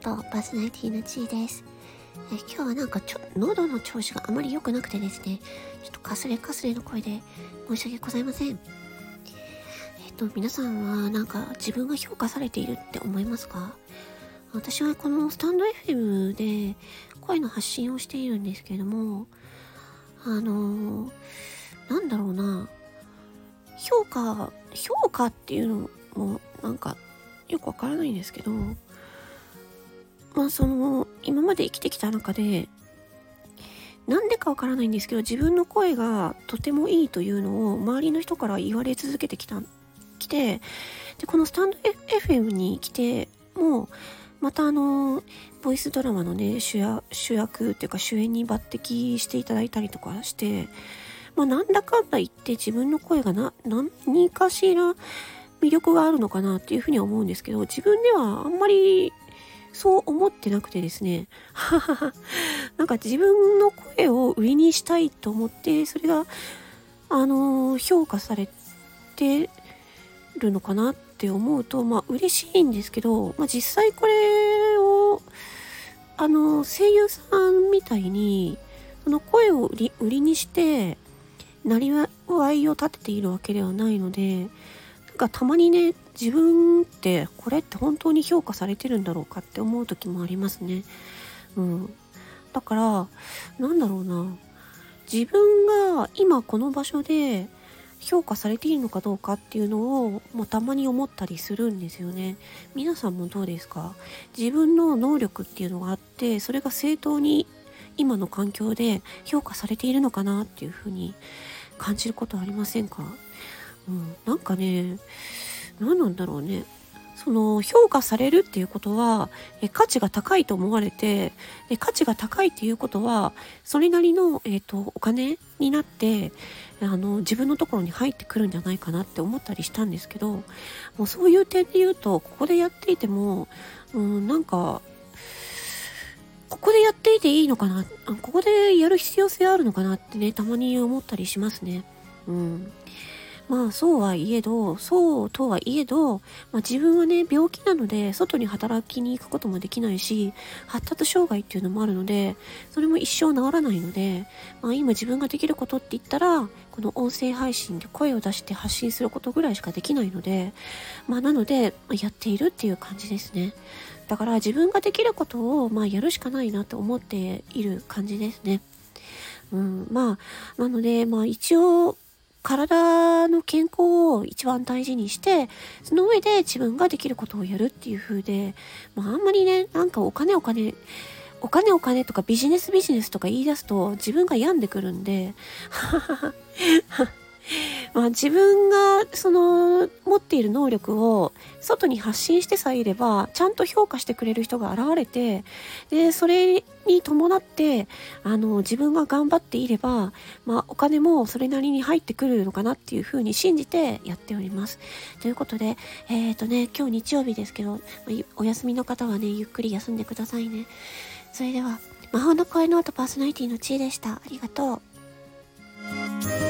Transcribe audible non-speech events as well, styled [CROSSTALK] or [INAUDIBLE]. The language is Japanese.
トパーソナリティのちーです。え今日はなんかちょ喉の調子があまり良くなくてですね。ちょっとかすれかすれの声で申し訳ございません。えっと皆さんはなんか自分が評価されているって思いますか？私はこのスタンド FM で声の発信をしているんですけれどもあのなんだろうな。評価評価っていうのもなんかよくわからないんですけどまあその今まで生きてきた中でなんでかわからないんですけど自分の声がとてもいいというのを周りの人から言われ続けてきた来てでこのスタンド FM に来てもまたあのボイスドラマのね主役主役っていうか主演に抜擢していただいたりとかしてまあなんだかんだ言って自分の声がな何かしら魅力があるのかなっていうふうには思うんですけど自分ではあんまりそう思ってなくてですね。[LAUGHS] なんか自分の声を売りにしたいと思って、それが、あのー、評価されてるのかなって思うと、まあ嬉しいんですけど、まあ実際これを、あのー、声優さんみたいに、その声を売り売りにして、なりわいを立てているわけではないので、かたまにね、自分ってこれって本当に評価されてるんだろうかって思う時もありますね。うん。だから、なんだろうな。自分が今この場所で評価されているのかどうかっていうのをもうたまに思ったりするんですよね。皆さんもどうですか？自分の能力っていうのがあってそれが正当に今の環境で評価されているのかなっていうふうに感じることありませんか？うん、なんかね何なんだろうね。その評価されるっていうことはえ価値が高いと思われてで価値が高いっていうことはそれなりの、えーと、お金になってあの自分のところに入ってくるんじゃないかなって思ったりしたんですけどもうそういう点で言うとここでやっていても、うん、なんかここでやっていていいのかなここでやる必要性あるのかなってねたまに思ったりしますね。うん。まあそうはいえど、そうとはいえど、まあ、自分はね、病気なので、外に働きに行くこともできないし、発達障害っていうのもあるので、それも一生治らないので、まあ今自分ができることって言ったら、この音声配信で声を出して発信することぐらいしかできないので、まあなので、やっているっていう感じですね。だから自分ができることを、まあやるしかないなと思っている感じですね。うん、まあ、なので、まあ一応、体の健康を一番大事にして、その上で自分ができることをやるっていう風で、まあ、あんまりね、なんかお金お金、お金お金とかビジネスビジネスとか言い出すと自分が病んでくるんで、[LAUGHS] [LAUGHS] まあ自分がその持っている能力を外に発信してさえいればちゃんと評価してくれる人が現れてでそれに伴ってあの自分が頑張っていれば、まあ、お金もそれなりに入ってくるのかなっていうふうに信じてやっております。ということで、え、ー、とね、今日日曜日ですけど、お休みの方はね、ゆっくり休んでくださいね。それでは、魔法の声の音パーソナリティのちーでした。ありがとう。